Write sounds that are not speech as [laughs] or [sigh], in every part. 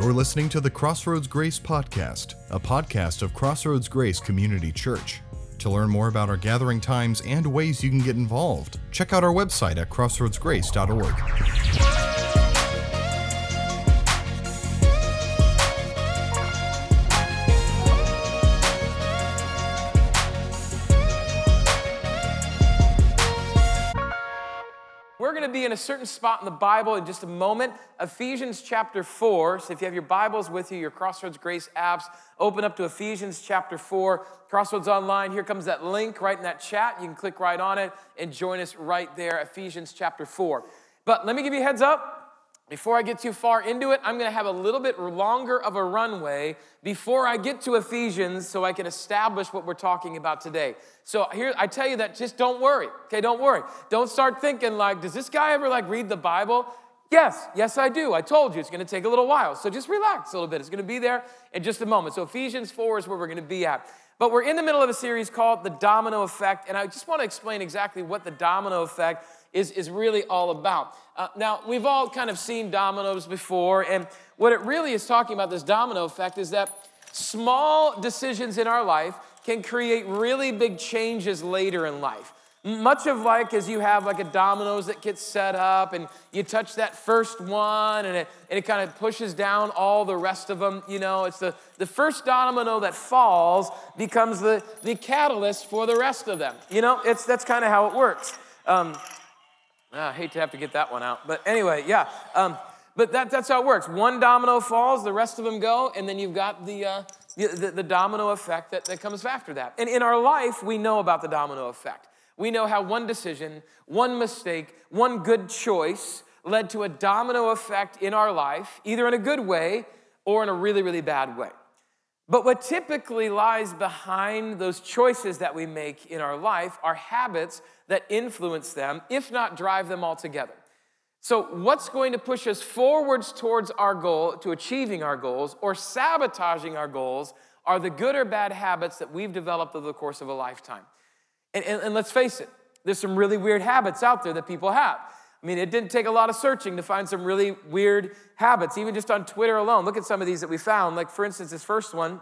You're listening to the Crossroads Grace Podcast, a podcast of Crossroads Grace Community Church. To learn more about our gathering times and ways you can get involved, check out our website at crossroadsgrace.org. in a certain spot in the Bible in just a moment. Ephesians chapter 4. So if you have your Bibles with you, your Crossroads Grace apps, open up to Ephesians chapter 4. Crossroads Online, here comes that link right in that chat. You can click right on it and join us right there, Ephesians chapter 4. But let me give you a heads up. Before I get too far into it, I'm going to have a little bit longer of a runway before I get to Ephesians so I can establish what we're talking about today. So here I tell you that just don't worry. Okay, don't worry. Don't start thinking like does this guy ever like read the Bible? Yes, yes I do. I told you it's going to take a little while. So just relax a little bit. It's going to be there in just a moment. So Ephesians 4 is where we're going to be at. But we're in the middle of a series called The Domino Effect, and I just want to explain exactly what the domino effect is, is really all about. Uh, now, we've all kind of seen dominoes before, and what it really is talking about, this domino effect, is that small decisions in our life can create really big changes later in life. Much of like as you have like a dominoes that gets set up and you touch that first one and it, and it kind of pushes down all the rest of them, you know, it's the, the first domino that falls becomes the, the catalyst for the rest of them. You know, it's, that's kind of how it works. Um, I hate to have to get that one out. But anyway, yeah. Um, but that, that's how it works. One domino falls, the rest of them go, and then you've got the, uh, the, the, domino effect that, that comes after that. And in our life, we know about the domino effect. We know how one decision, one mistake, one good choice led to a domino effect in our life, either in a good way or in a really, really bad way. But what typically lies behind those choices that we make in our life are habits that influence them, if not drive them altogether. So, what's going to push us forwards towards our goal, to achieving our goals, or sabotaging our goals, are the good or bad habits that we've developed over the course of a lifetime. And, and, and let's face it, there's some really weird habits out there that people have. I mean, it didn't take a lot of searching to find some really weird habits, even just on Twitter alone. Look at some of these that we found. Like, for instance, this first one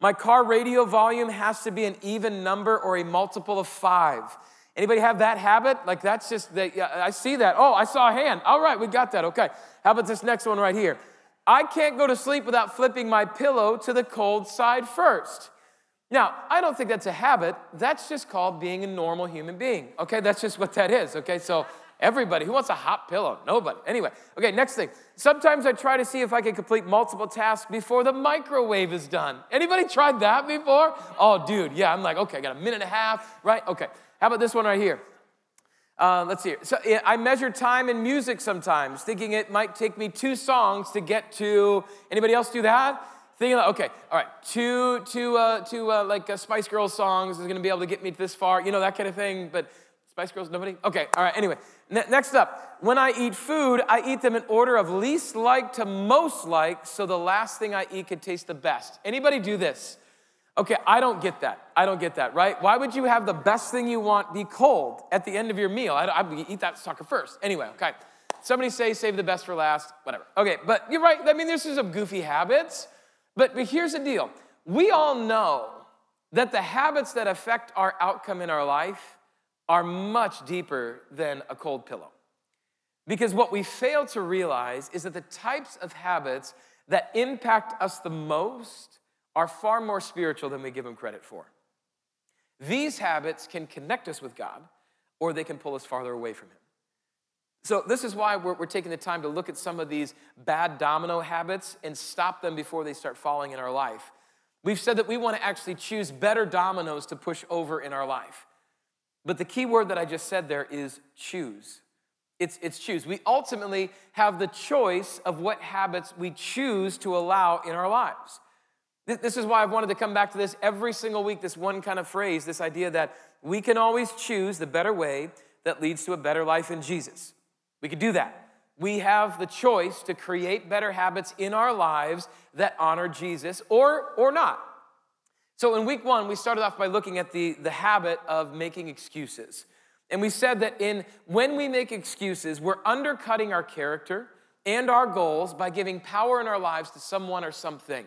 my car radio volume has to be an even number or a multiple of five. Anybody have that habit? Like, that's just, that. I see that. Oh, I saw a hand. All right, we got that. Okay. How about this next one right here? I can't go to sleep without flipping my pillow to the cold side first. Now, I don't think that's a habit. That's just called being a normal human being. Okay, that's just what that is. Okay, so Everybody. Who wants a hot pillow? Nobody. Anyway, okay, next thing. Sometimes I try to see if I can complete multiple tasks before the microwave is done. Anybody tried that before? Oh, dude, yeah, I'm like, okay, I got a minute and a half, right? Okay. How about this one right here? Uh, let's see. So I measure time in music sometimes, thinking it might take me two songs to get to. Anybody else do that? Thinking, like, okay, all right, two, two, uh, two uh, like uh, Spice Girls songs is going to be able to get me this far, you know, that kind of thing. But Spice Girls, nobody? Okay, all right, anyway. next up, when I eat food, I eat them in order of least like to most like, so the last thing I eat could taste the best. Anybody do this? Okay, I don't get that. I don't get that, right? Why would you have the best thing you want be cold at the end of your meal? I, I eat that sucker first. Anyway, okay. Somebody say save the best for last, whatever. Okay, but you're right. I mean, there's some goofy habits, but, but here's the deal. We all know that the habits that affect our outcome in our life are much deeper than a cold pillow. Because what we fail to realize is that the types of habits that impact us the most are far more spiritual than we give them credit for. These habits can connect us with God, or they can pull us farther away from Him. So, this is why we're, we're, taking the time to look at some of these bad domino habits and stop them before they start falling in our life. We've said that we want to actually choose better dominoes to push over in our life. But the key word that I just said there is choose. It's, it's choose. We ultimately have the choice of what habits we choose to allow in our lives. This is why I've wanted to come back to this every single week, this one kind of phrase, this idea that we can always choose the better way that leads to a better life in Jesus. We can do that. We have the choice to create better habits in our lives that honor Jesus or, or not. So in week one, we started off by looking at the, the habit of making excuses. And we said that in when we make excuses, we're undercutting our character and our goals by giving power in our lives to someone or something.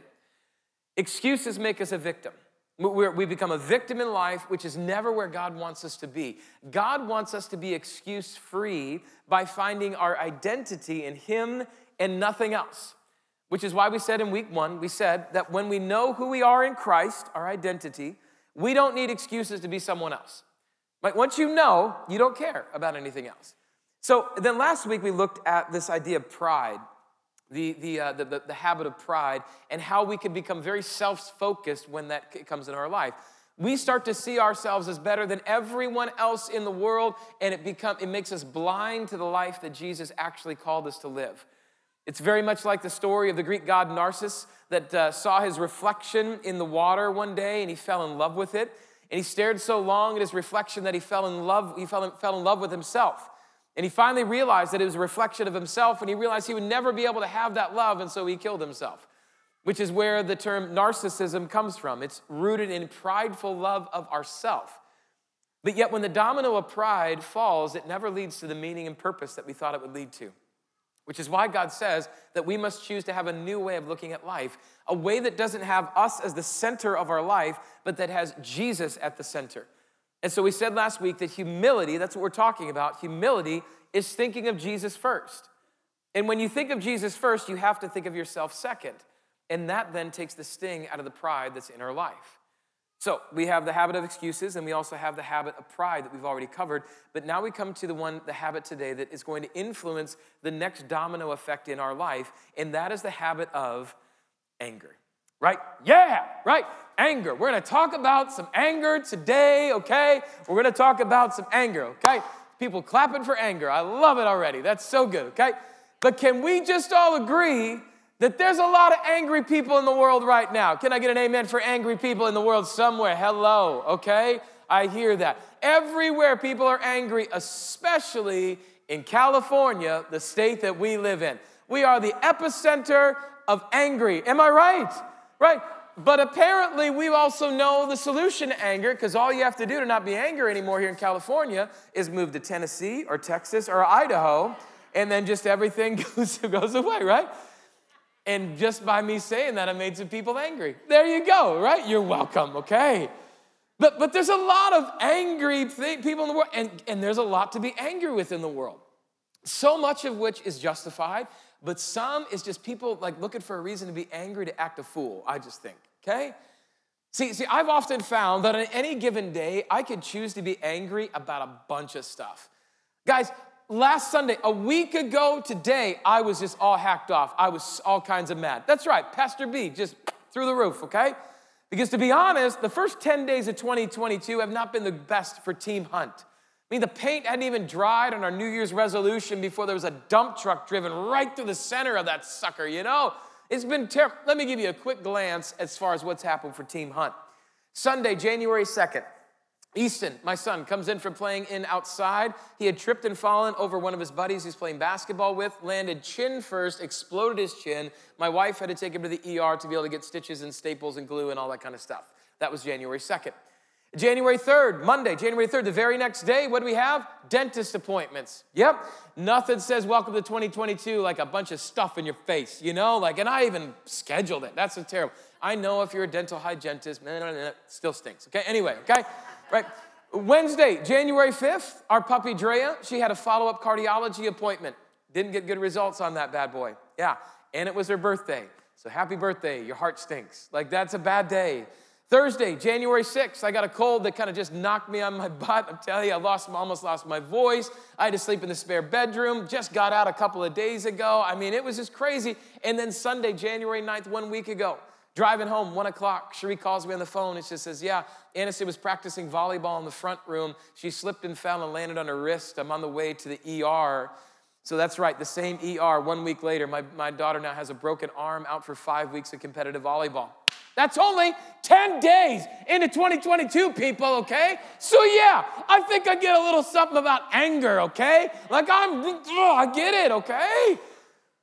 Excuses make us a victim. We're, we become a victim in life, which is never where God wants us to be. God wants us to be excuse free by finding our identity in Him and nothing else. Which is why we said in week one, we said that when we know who we are in Christ, our identity, we don't need excuses to be someone else. Like once you know, you don't care about anything else. So then last week we looked at this idea of pride the, the, uh, the, the, the, habit of pride, and how we can become very self focused when that comes in our life. We start to see ourselves as better than everyone else in the world, and it, become, it makes us blind to the life that Jesus actually called us to live. It's very much like the story of the Greek god Narcissus that uh, saw his reflection in the water one day and he fell in love with it. And he stared so long at his reflection that he fell in love, he fell in, fell in love with himself. And he finally realized that it was a reflection of himself, and he realized he would never be able to have that love, and so he killed himself, which is where the term narcissism comes from. It's rooted in prideful love of ourself. But yet, when the domino of pride falls, it never leads to the meaning and purpose that we thought it would lead to. Which is why God says that we must choose to have a new way of looking at life, a way that doesn't have us as the center of our life, but that has Jesus at the center. And so we said last week that humility, that's what we're talking about, humility is thinking of Jesus first. And when you think of Jesus first, you have to think of yourself second. And that then takes the sting out of the pride that's in our life. So we have the habit of excuses, and we also have the habit of pride that we've already covered. But now we come to the one, the habit today that is going to influence the next domino effect in our life, and that is the habit of anger. Right? Yeah, right anger. We're going to talk about some anger today, okay? We're going to talk about some anger, okay? People clapping for anger. I love it already. That's so good, okay? But can we just all agree that there's a lot of angry people in the world right now? Can I get an amen for angry people in the world somewhere? Hello, okay? I hear that. Everywhere people are angry, especially in California, the state that we live in. We are the epicenter of angry. Am I right? Right? But apparently, we also know the solution to anger because all you have to do to not be angry anymore here in California is move to Tennessee or Texas or Idaho, and then just everything [laughs] goes, goes away, right? And just by me saying that, I made some people angry. There you go, right? You're welcome, okay? But, but there's a lot of angry people in the world, and, and there's a lot to be angry with in the world. So much of which is justified, but some is just people like looking for a reason to be angry to act a fool, I just think, okay? See, see, I've often found that on any given day, I could choose to be angry about a bunch of stuff. Guys, last Sunday, a week ago today, I was just all hacked off. I was all kinds of mad. That's right, Pastor B, just through the roof, okay? Because to be honest, the first 10 days of 2022 have not been the best for Team Hunt. I mean, the paint hadn't even dried on our New Year's resolution before there was a dump truck driven right through the center of that sucker, you know? It's been terrible. Let me give you a quick glance as far as what's happened for Team Hunt. Sunday, January 2nd, Easton, my son, comes in from playing in outside. He had tripped and fallen over one of his buddies he's playing basketball with, landed chin first, exploded his chin. My wife had to take him to the ER to be able to get stitches and staples and glue and all that kind of stuff. That was January 2nd. January 3rd, Monday, January 3rd, the very next day, what do we have? Dentist appointments. Yep. Nothing says welcome to 2022 like a bunch of stuff in your face, you know? Like, and I even scheduled it. That's so terrible. I know if you're a dental hygienist, it still stinks. Okay, anyway, okay? Right. Wednesday, January 5th, our puppy Drea, she had a follow up cardiology appointment. Didn't get good results on that bad boy. Yeah. And it was her birthday. So happy birthday. Your heart stinks. Like, that's a bad day. Thursday, January 6th, I got a cold that kind of just knocked me on my [laughs] butt. I'm telling you, I lost, almost lost my voice. I had to sleep in the spare bedroom. Just got out a couple of days ago. I mean, it was just crazy. And then Sunday, January 9th, one week ago, driving home, one o'clock, Cherie calls me on the phone and she says, Yeah, Anniston was practicing volleyball in the front room. She slipped and fell and landed on her wrist. I'm on the way to the ER. So that's right, the same ER. One week later, my, my daughter now has a broken arm out for five weeks of competitive volleyball. That's only 10 days into 2022, people, okay? So, yeah, I think I get a little something about anger, okay? Like, I'm, oh, I get it, okay?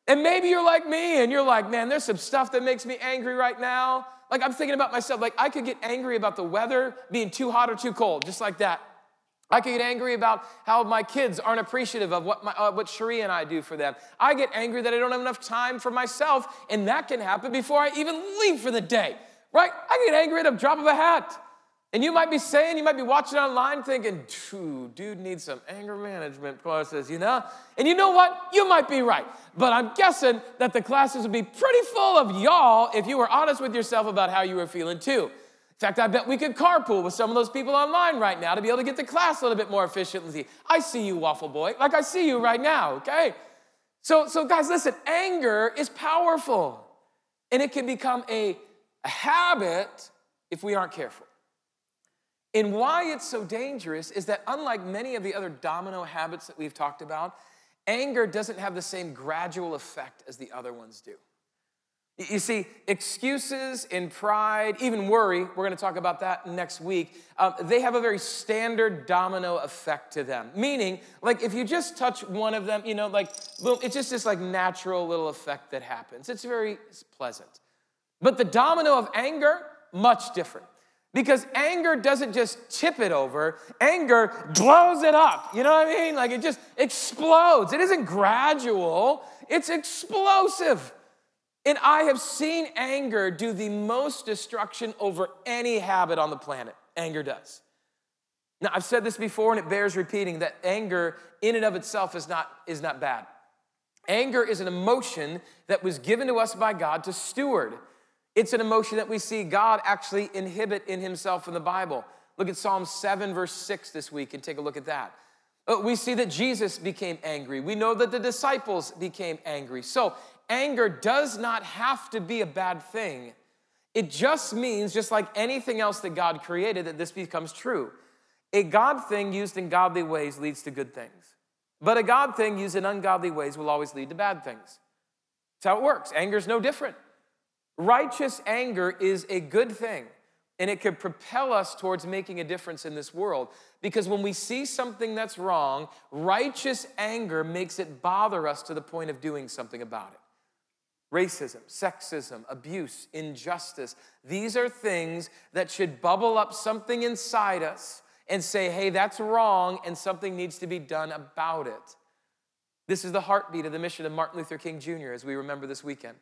And maybe you're like me and you're like, man, there's some stuff that makes me angry right now. Like, I'm thinking about myself, like, I could get angry about the weather being too hot or too cold, just like that. I could get angry about how my kids aren't appreciative of what, my, uh, what Cherie and I do for them. I get angry that I don't have enough time for myself, and that can happen before I even leave for the day, right? I get angry at a drop of a hat. And you might be saying, you might be watching online thinking, dude needs some anger management courses, you know? And you know what? You might be right. But I'm guessing that the classes would be pretty full of y'all if you were honest with yourself about how you were feeling too. In fact, I bet we could carpool with some of those people online right now to be able to get to class a little bit more efficiently. I see you, Waffle Boy, like I see you right now, okay? So, so guys, listen, anger is powerful, and it can become a, a habit if we aren't careful. And why it's so dangerous is that, unlike many of the other domino habits that we've talked about, anger doesn't have the same gradual effect as the other ones do. You see, excuses and pride, even worry, we're going to talk about that next week, um, they have a very standard domino effect to them. Meaning, like if you just touch one of them, you know, like boom, it's just this like natural little effect that happens. It's very pleasant. But the domino of anger, much different. Because anger doesn't just tip it over, anger blows it up. You know what I mean? Like it just explodes. It isn't gradual, it's explosive. And I have seen anger do the most destruction over any habit on the planet. Anger does. Now, I've said this before and it bears repeating that anger in and of itself is not, is not bad. Anger is an emotion that was given to us by God to steward. It's an emotion that we see God actually inhibit in himself in the Bible. Look at Psalm 7, verse 6 this week and take a look at that. Uh, we see that Jesus became angry. We know that the disciples became angry. So, anger does not have to be a bad thing. It just means, just like anything else that God created, that this becomes true. A God thing used in godly ways leads to good things, but a God thing used in ungodly ways will always lead to bad things. That's how it works. Anger is no different. Righteous anger is a good thing, and it could propel us towards making a difference in this world. Because when we see something that's wrong, righteous anger makes it bother us to the point of doing something about it racism, sexism, abuse, injustice. These are things that should bubble up something inside us and say, hey, that's wrong, and something needs to be done about it. This is the heartbeat of the mission of Martin Luther King Jr., as we remember this weekend.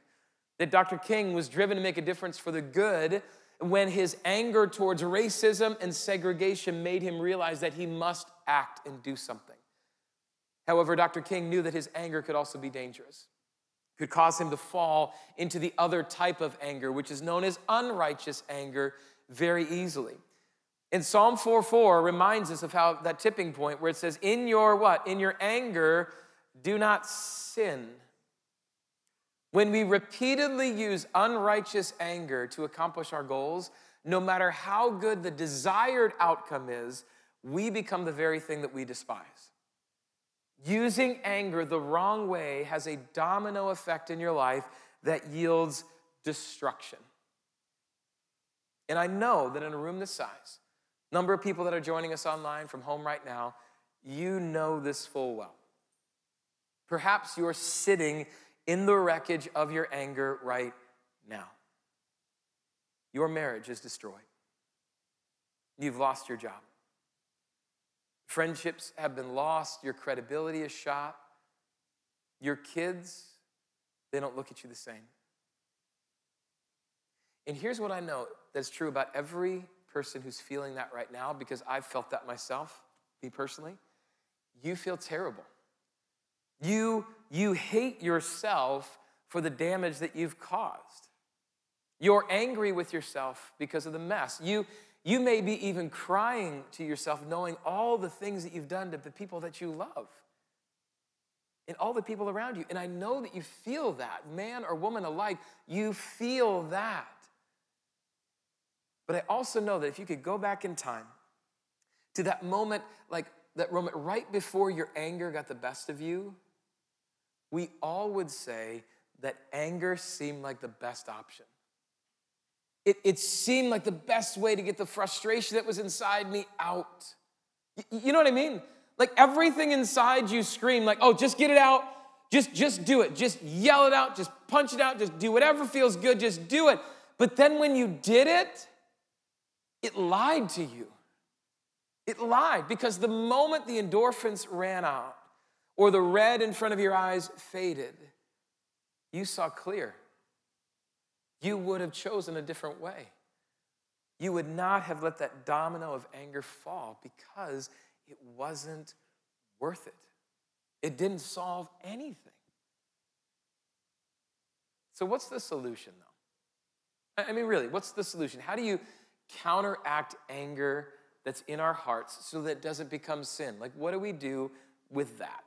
That Dr. King was driven to make a difference for the good when his anger towards racism and segregation made him realize that he must act and do something. However, Dr. King knew that his anger could also be dangerous could cause him to fall into the other type of anger, which is known as unrighteous anger, very easily. And Psalm 4:4 reminds us of how that tipping point where it says, In your what? In your anger, do not sin. When we repeatedly use unrighteous anger to accomplish our goals, no matter how good the desired outcome is, we become the very thing that we despise. Using anger the wrong way has a domino effect in your life that yields destruction. And I know that in a room this size, number of people that are joining us online from home right now, you know this full well. Perhaps you're sitting in the wreckage of your anger right now. Your marriage is destroyed. You've lost your job. Friendships have been lost. Your credibility is shot. Your kids, they don't look at you the same. And here's what I know that's true about every person who's feeling that right now, because I've felt that myself, me personally. You feel terrible. You, you hate yourself for the damage that you've caused. You're angry with yourself because of the mess. You, you may be even crying to yourself, knowing all the things that you've done to the people that you love and all the people around you. And I know that you feel that, man or woman alike, you feel that. But I also know that if you could go back in time to that moment, like that moment right before your anger got the best of you, we all would say that anger seemed like the best option. It, it seemed like the best way to get the frustration that was inside me out. You, know what I mean? Like everything inside you screamed like, oh, just get it out. Just, just do it. Just yell it out. Just punch it out. Just do whatever feels good. Just do it. But then when you did it, it lied to you. It lied because the moment the endorphins ran out or the red in front of your eyes faded, you saw clear. You would have chosen a different way. You would not have let that domino of anger fall because it wasn't worth it. It didn't solve anything. So, what's the solution, though? I mean, really, what's the solution? How do you counteract anger that's in our hearts so that it doesn't become sin? Like, what do we do with that?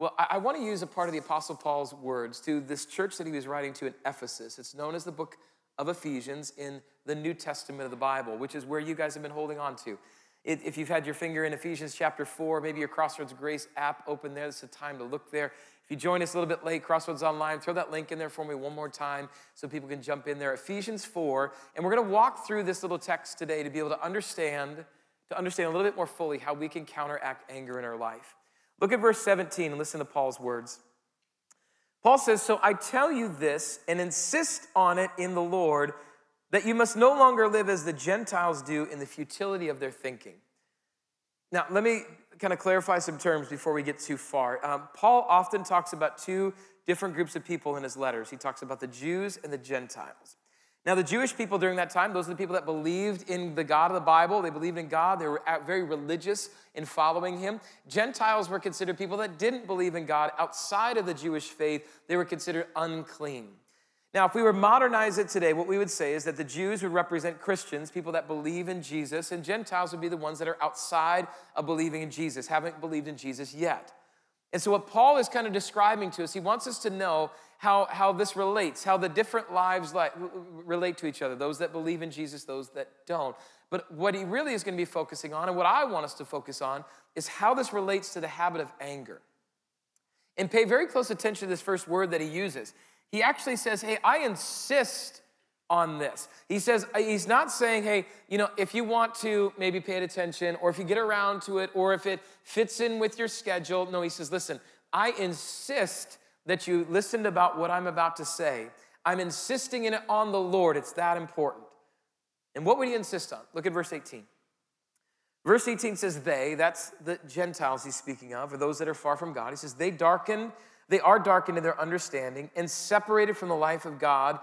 Well, I, I want to use a part of the Apostle Paul's words to this church that he was writing to in Ephesus. It's known as the book of Ephesians in the New Testament of the Bible, which is where you guys have been holding on to. If you've had your finger in Ephesians chapter 4, maybe your Crossroads Grace app open there, it's a time to look there. If you join us a little bit late, Crossroads Online, throw that link in there for me one more time so people can jump in there. Ephesians 4, and we're going to walk through this little text today to be able to understand, to understand a little bit more fully how we can counteract anger in our life. Look at verse 17 and listen to Paul's words. Paul says, So I tell you this and insist on it in the Lord that you must no longer live as the Gentiles do in the futility of their thinking. Now, let me kind of clarify some terms before we get too far. Um, Paul often talks about two different groups of people in his letters. He talks about the Jews and the Gentiles. Now, the Jewish people during that time, those are the people that believed in the God of the Bible. They believed in God. They were very religious in following him. Gentiles were considered people that didn't believe in God outside of the Jewish faith. They were considered unclean. Now, if we were modernize it today, what we would say is that the Jews would represent Christians, people that believe in Jesus, and Gentiles would be the ones that are outside of believing in Jesus, haven't believed in Jesus yet. And so, what Paul is kind of describing to us, he wants us to know how, how this relates, how the different lives like, relate to each other, those that believe in Jesus, those that don't. But what he really is going to be focusing on, and what I want us to focus on, is how this relates to the habit of anger. And pay very close attention to this first word that he uses. He actually says, Hey, I insist on this. He says, uh, He's not saying, Hey, you know, if you want to maybe pay attention, or if you get around to it, or if it fits in with your schedule. No, he says, Listen, I insist that you listened about what I'm about to say. I'm insisting in it on the Lord. It's that important. And what would he insist on? Look at verse 18. Verse 18 says, They, that's the Gentiles he's speaking of, or those that are far from God. He says, They darken they are darkened in their understanding and separated from the life of God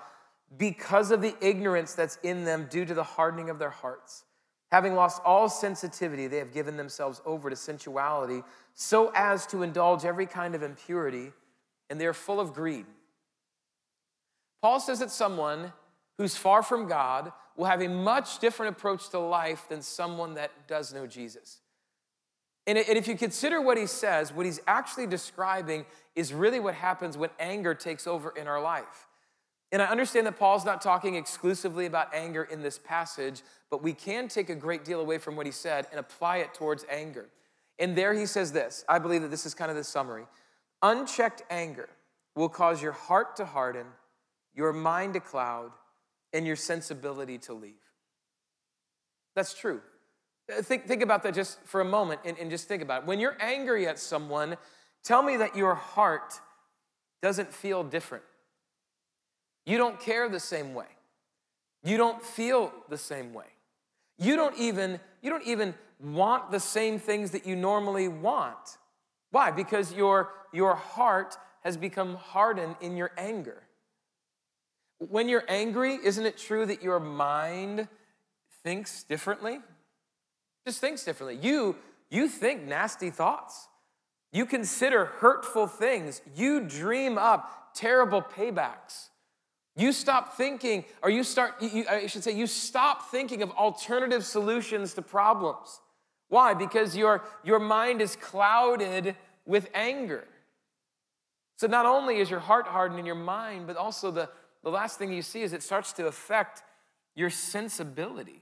because of the ignorance that's in them due to the hardening of their hearts. Having lost all sensitivity, they have given themselves over to sensuality so as to indulge every kind of impurity, and they are full of greed. Paul says that someone who's far from God will have a much different approach to life than someone that does know Jesus. And if you consider what he says, what he's actually describing is really what happens when anger takes over in our life. And I understand that Paul's not talking exclusively about anger in this passage, but we can take a great deal away from what he said and apply it towards anger. And there he says this I believe that this is kind of the summary unchecked anger will cause your heart to harden, your mind to cloud, and your sensibility to leave. That's true. Uh, think, think about that just for a moment and, and just think about it. When you're angry at someone, tell me that your heart doesn't feel different. You don't care the same way. You don't feel the same way. You don't even, you don't even want the same things that you normally want. Why? Because your, your heart has become hardened in your anger. When you're angry, isn't it true that your mind thinks differently? just thinks differently. You, you think nasty thoughts. You consider hurtful things. You dream up terrible paybacks. You stop thinking, or you start, you, I should say, you stop thinking of alternative solutions to problems. Why? Because your, your mind is clouded with anger. So not only is your heart hardened in your mind, but also the, the last thing you see is it starts to affect your sensibility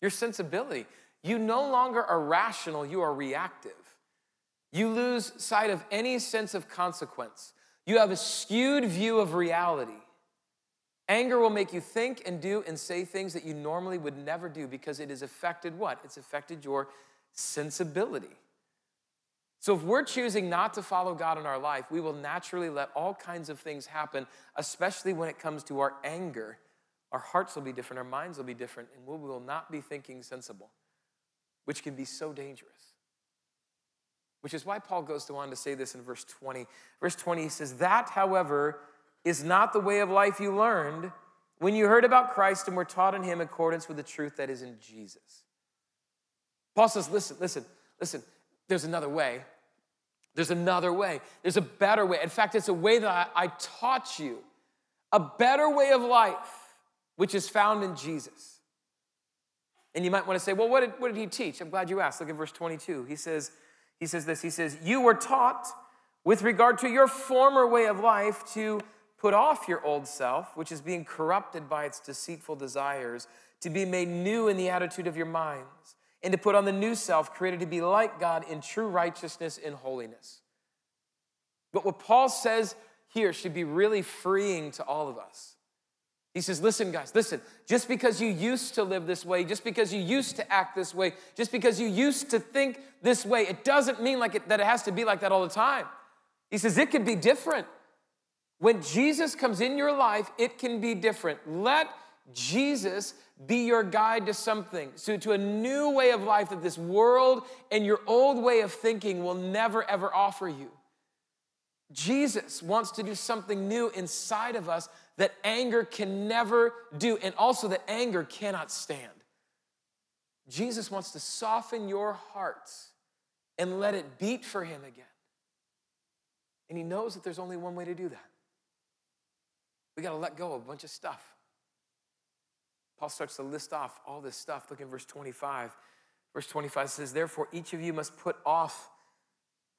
your sensibility. You no longer are rational, you are reactive. You lose sight of any sense of consequence. You have a skewed view of reality. Anger will make you think and do and say things that you normally would never do because it has affected what? It's affected your sensibility. So, if we're choosing not to follow God in our life, we will naturally let all kinds of things happen, especially when it comes to our anger, our hearts will be different, our minds will be different, and we will not be thinking sensible, which can be so dangerous. Which is why Paul goes on to say this in verse 20. Verse 20, he says, That, however, is not the way of life you learned when you heard about Christ and were taught in him in accordance with the truth that is in Jesus. Paul says, Listen, listen, listen, there's another way. There's another way. There's a better way. In fact, it's a way that I, I taught you, a better way of life, which is found in Jesus. And you might want to say, well, what did, what did he teach? I'm glad you asked. Look at verse 22. He says, he says this. He says, You were taught with regard to your former way of life to put off your old self, which is being corrupted by its deceitful desires, to be made new in the attitude of your minds and to put on the new self, created to be like God in true righteousness and holiness. But what Paul says here should be really freeing to all of us. He says, Listen, guys, listen, just because you used to live this way, just because you used to act this way, just because you used to think this way, it doesn't mean like it, that it has to be like that all the time. He says, It can be different. When Jesus comes in your life, it can be different. Let Jesus be your guide to something, so to a new way of life that this world and your old way of thinking will never ever offer you. Jesus wants to do something new inside of us that anger can never do, and also that anger cannot stand. Jesus wants to soften your hearts and let it beat for Him again. And He knows that there's only one way to do that. We got to let go of a bunch of stuff. Paul starts to list off all this stuff. Look in verse 25. Verse 25 says, Therefore, each of you must put off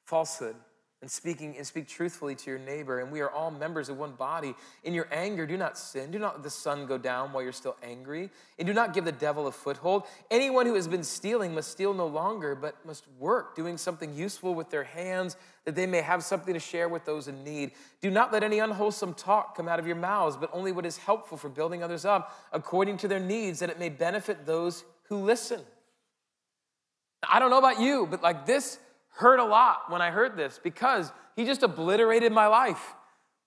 falsehood and speaking and speak truthfully to your neighbor and we are all members of one body. In your anger do not sin. Do not let the sun go down while you're still angry. And do not give the devil a foothold. Anyone who has been stealing must steal no longer but must work doing something useful with their hands that they may have something to share with those in need. Do not let any unwholesome talk come out of your mouths but only what is helpful for building others up according to their needs that it may benefit those who listen. I don't know about you but like this hurt a lot when I heard this because he just obliterated my life.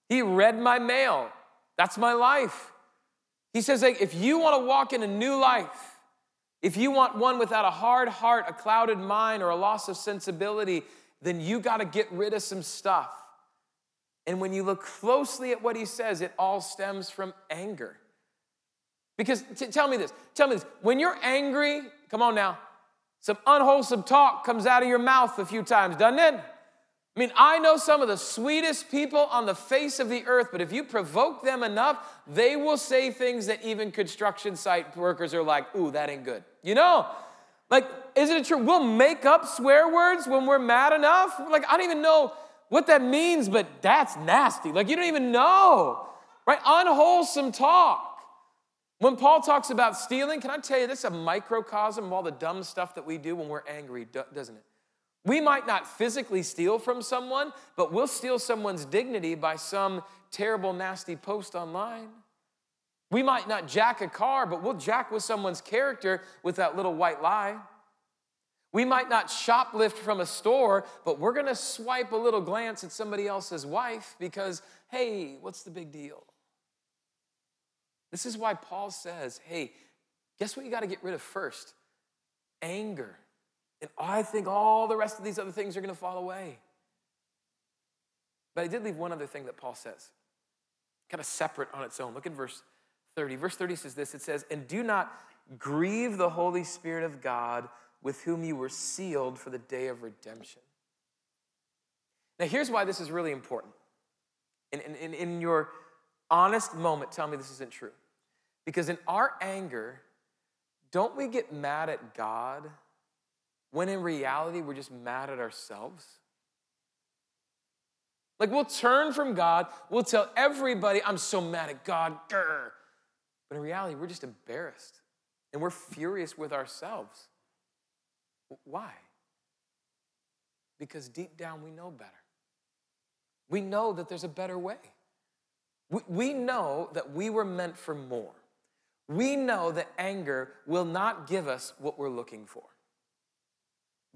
He read my mail. That's my life. He says, like, if you want to walk in a new life, if you want one without a hard heart, a clouded mind, or a loss of sensibility, then you got to get rid of some stuff. And when you look closely at what he says, it all stems from anger. Because t- tell me this, tell me this. When you're angry, come on now, some unwholesome talk comes out of your mouth a few times, doesn't it? I mean, I know some of the sweetest people on the face of the earth, but if you provoke them enough, they will say things that even construction site workers are like, ooh, that ain't good. You know? Like, isn't it true? We'll make up swear words when we're mad enough. Like, I don't even know what that means, but that's nasty. Like, you don't even know, right? Unwholesome talk. When Paul talks about stealing, can I tell you this is a microcosm of all the dumb stuff that we do when we're angry, doesn't it? We might not physically steal from someone, but we'll steal someone's dignity by some terrible, nasty post online. We might not jack a car, but we'll jack with someone's character with that little white lie. We might not shoplift from a store, but we're gonna swipe a little glance at somebody else's wife because, hey, what's the big deal? This is why Paul says, hey, guess what you got to get rid of first? Anger. And I think all the rest of these other things are going to fall away. But I did leave one other thing that Paul says, kind of separate on its own. Look at verse 30. Verse 30 says this it says, And do not grieve the Holy Spirit of God with whom you were sealed for the day of redemption. Now, here's why this is really important. In, in, in your honest moment, tell me this isn't true. Because in our anger, don't we get mad at God when in reality we're just mad at ourselves? Like we'll turn from God, we'll tell everybody, I'm so mad at God, grr. but in reality, we're just embarrassed and we're furious with ourselves. Why? Because deep down we know better. We know that there's a better way. We know that we were meant for more. We know that anger will not give us what we're looking for.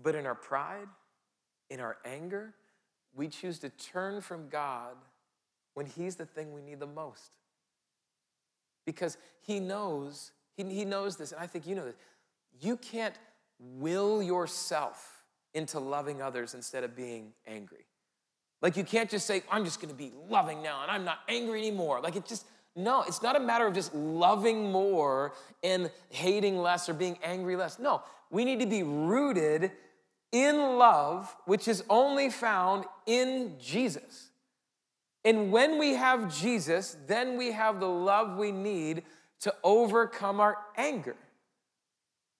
But in our pride, in our anger, we choose to turn from God when He's the thing we need the most. because he knows, he, he knows this, and I think you know this. You can't will yourself into loving others instead of being angry. Like you can't just say, I'm just gonna be loving now and I'm not angry anymore. Like it just, no, it's not a matter of just loving more and hating less or being angry less. No, we need to be rooted in love, which is only found in Jesus. And when we have Jesus, then we have the love we need to overcome our anger.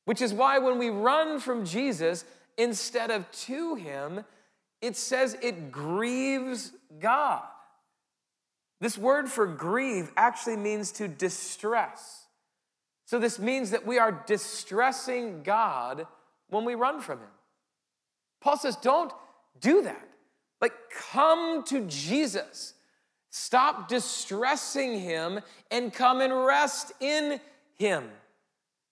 Which is why when we run from Jesus instead of to him, it says it grieves God. This word for grieve actually means to distress. So this means that we are distressing God when we run from him. Paul says, don't do that. Like, come to Jesus. Stop distressing him and come and rest in him.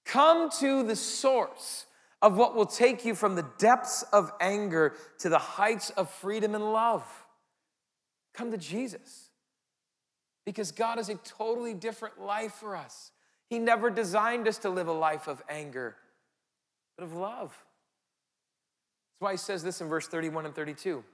Come to the source of what will take you from the depths of anger to the heights of freedom and love. Come to Jesus. Because God has a totally different life for us. He never designed us to live a life of anger, but of love. That's why he says this in verse 31 and 32.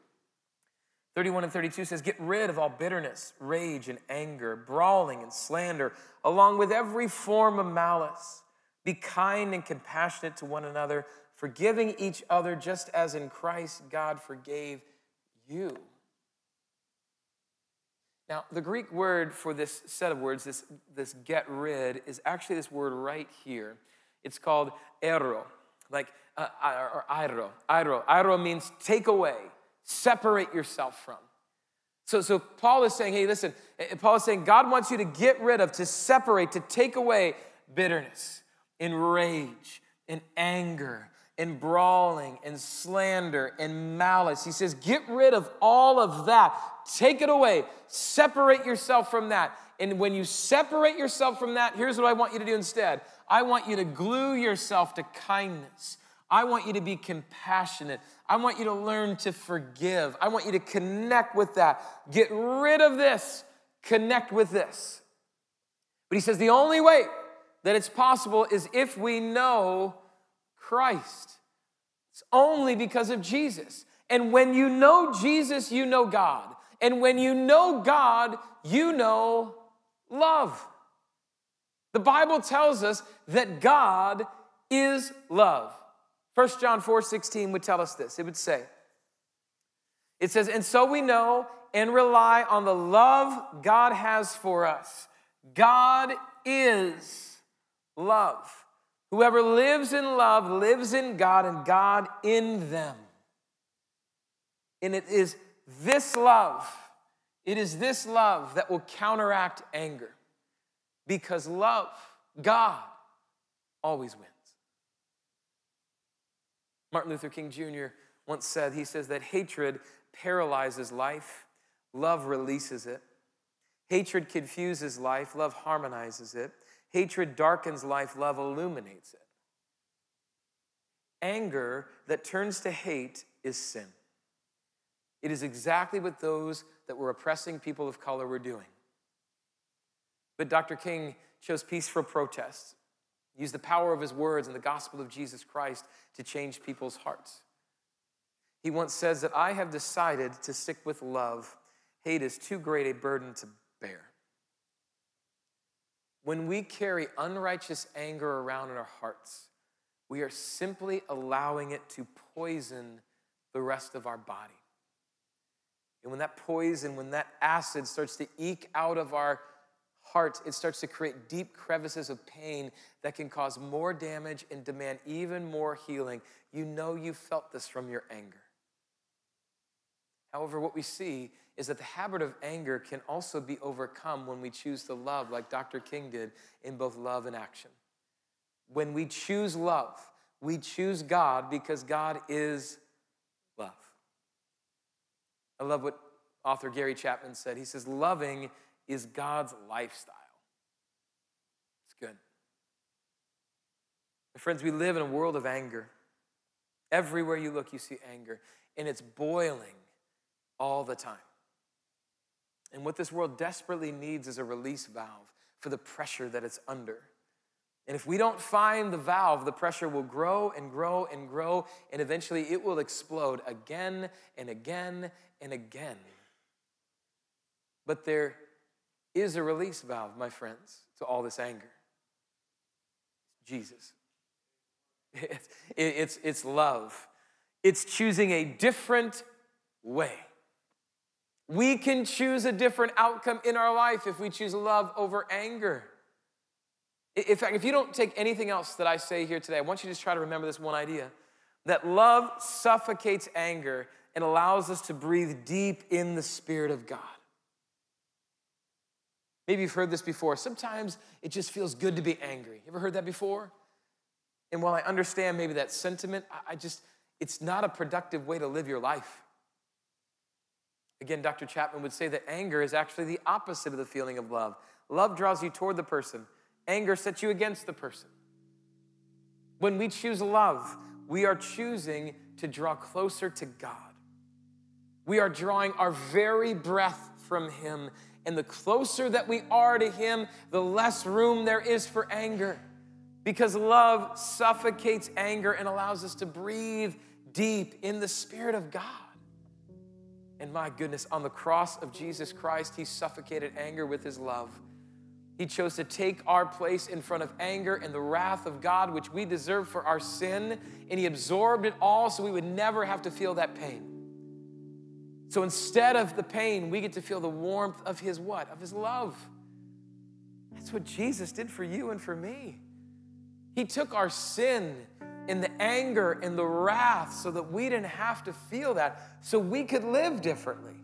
31 and 32 says, Get rid of all bitterness, rage, and anger, brawling and slander, along with every form of malice. Be kind and compassionate to one another, forgiving each other just as in Christ God forgave you. Now, the Greek word for this set of words, this, this get rid, is actually this word right here. It's called ero, like, uh, or airo. Airo. Airo means take away, separate yourself from. So, so Paul is saying, hey, listen, eh, Paul is saying God wants you to get rid of, to separate, to take away bitterness in rage, in anger, in brawling, and slander, and malice. He says, get rid of all of that. Take it away. Separate yourself from that. And when you separate yourself from that, here's what I want you to do instead I want you to glue yourself to kindness. I want you to be compassionate. I want you to learn to forgive. I want you to connect with that. Get rid of this, connect with this. But he says the only way that it's possible is if we know Christ. It's only because of Jesus. And when you know Jesus, you know God. And when you know God, you know love. The Bible tells us that God is love. 1 John 4 16 would tell us this. It would say, it says, and so we know and rely on the love God has for us. God is love. Whoever lives in love lives in God and God in them. And it is this love, it is this love that will counteract anger. Because love, God, always wins. Martin Luther King Jr. once said, he says that hatred paralyzes life, love releases it. Hatred confuses life, love harmonizes it. Hatred darkens life, love illuminates it. Anger that turns to hate is sin. It is exactly what those that were oppressing people of color were doing. But Dr. King chose peaceful protest, used the power of his words and the gospel of Jesus Christ to change people's hearts. He once says that I have decided to stick with love. Hate is too great a burden to bear. When we carry unrighteous anger around in our hearts, we are simply allowing it to poison the rest of our body. And when that poison, when that acid starts to eke out of our heart, it starts to create deep crevices of pain that can cause more damage and demand even more healing. You know you felt this from your anger. However, what we see is that the habit of anger can also be overcome when we choose to love, like Dr. King did in both love and action. When we choose love, we choose God because God is love. I love what author Gary Chapman said. He says, Loving is God's lifestyle. It's good. My friends, we live in a world of anger. Everywhere you look, you see anger, and it's boiling all the time. And what this world desperately needs is a release valve for the pressure that it's under. And if we don't find the valve, the pressure will grow and grow and grow, and eventually it will explode again and again and again. But there is a release valve, my friends, to all this anger Jesus. [laughs] It's, it's, it's love, it's choosing a different way. We can choose a different outcome in our life if we choose love over anger. In fact, if you don't take anything else that I say here today, I want you to just try to remember this one idea that love suffocates anger and allows us to breathe deep in the Spirit of God. Maybe you've heard this before. Sometimes it just feels good to be angry. You ever heard that before? And while I understand maybe that sentiment, I just, it's not a productive way to live your life. Again, Dr. Chapman would say that anger is actually the opposite of the feeling of love. Love draws you toward the person, Anger sets you against the person. When we choose love, we are choosing to draw closer to God. We are drawing our very breath from Him. And the closer that we are to Him, the less room there is for anger. Because love suffocates anger and allows us to breathe deep in the Spirit of God. And my goodness, on the cross of Jesus Christ, He suffocated anger with His love. He chose to take our place in front of anger and the wrath of God, which we deserve for our sin, and He absorbed it all so we would never have to feel that pain. So instead of the pain, we get to feel the warmth of His what? Of His love. That's what Jesus did for you and for me. He took our sin and the anger and the wrath so that we didn't have to feel that, so we could live differently.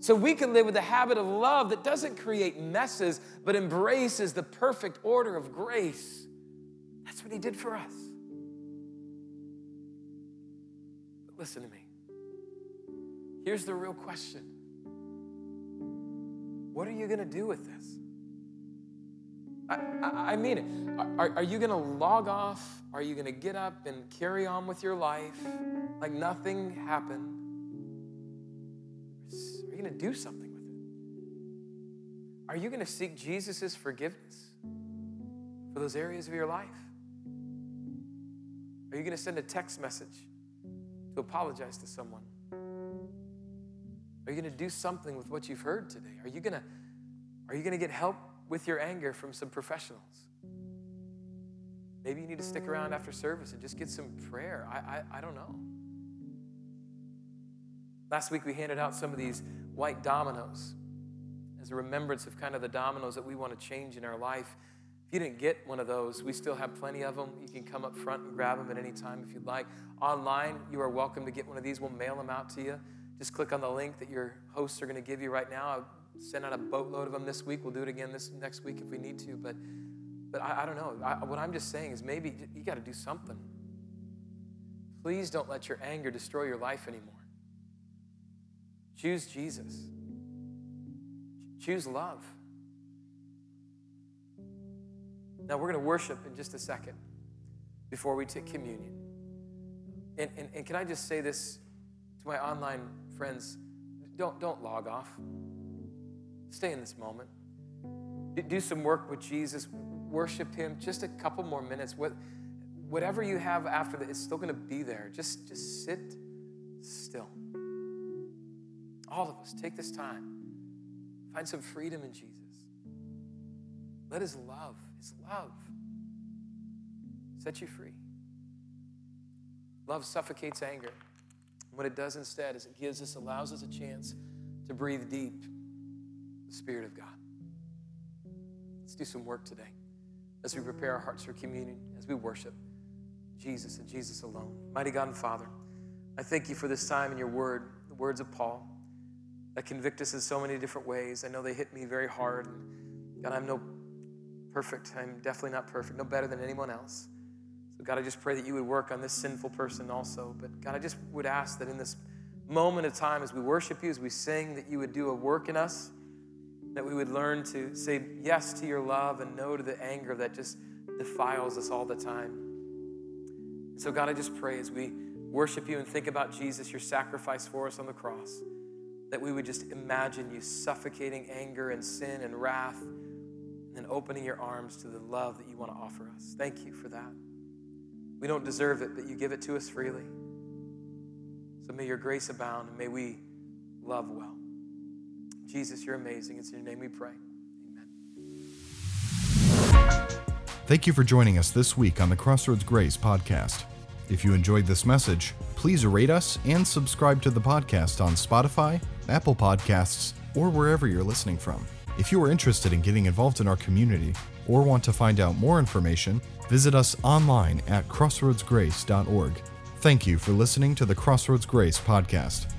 So we could live with a habit of love that doesn't create messes, but embraces the perfect order of grace. That's what he did for us. But listen to me. Here's the real question What are you going to do with this? I, I, mean it. Are, are you going to log off? Are you going to get up and carry on with your life like nothing happened? Are you going to do something with it? Are you going to seek Jesus' forgiveness for those areas of your life? Are you going to send a text message to apologize to someone? Are you going to do something with what you've heard today? Are you going to are you going to get help with your anger from some professionals? Maybe you need to stick around after service and just get some prayer. I, I, I don't know. Last week we handed out some of these white dominoes as a remembrance of kind of the dominoes that we want to change in our life. If you didn't get one of those, we still have plenty of them. You can come up front and grab them at any time if you'd like. Online, you are welcome to get one of these. We'll mail them out to you. Just click on the link that your hosts are going to give you right now. Send out a boatload of them this week. We'll do it again this next week if we need to. But, but I, I don't know. I, what I'm just saying is maybe you got to do something. Please don't let your anger destroy your life anymore. Choose Jesus. Choose love. Now, we're going to worship in just a second before we take communion. And, and, and can I just say this to my online friends? Don't, don't log off. Stay in this moment. Do some work with Jesus. Worship Him just a couple more minutes. What, whatever you have after that, it's still going to be there. Just, just sit still. All of us, take this time. Find some freedom in Jesus. Let His love, His love, set you free. Love suffocates anger. What it does instead is it gives us, allows us a chance to breathe deep the Spirit of God. Let's do some work today as we prepare our hearts for communion, as we worship Jesus and Jesus alone. Mighty God and Father, I thank you for this time and your word, the words of Paul that convict us in so many different ways. I know they hit me very hard. God, I'm no perfect. I'm definitely not perfect, no better than anyone else. So, God, I just pray that you would work on this sinful person also. But, God, I just would ask that in this moment of time, as we worship you, as we sing, that you would do a work in us, that we would learn to say yes to your love and no to the anger that just defiles us all the time. So, God, I just pray as we worship you and think about Jesus, your sacrifice for us on the cross that we would just imagine you suffocating anger and sin and wrath, and opening your arms to the love that you want to offer us. Thank you for that. We don't deserve it, but you give it to us freely. So may your grace abound and may we love well. Jesus, you're amazing. It's in your name we pray. Amen. Thank you for joining us this week on the Crossroads Grace podcast. If you enjoyed this message, please rate us and subscribe to the podcast on Spotify, Apple Podcasts, or wherever you're listening from. If you are interested in getting involved in our community or want to find out more information, visit us online at crossroadsgrace.org. Thank you for listening to the Crossroads Grace podcast.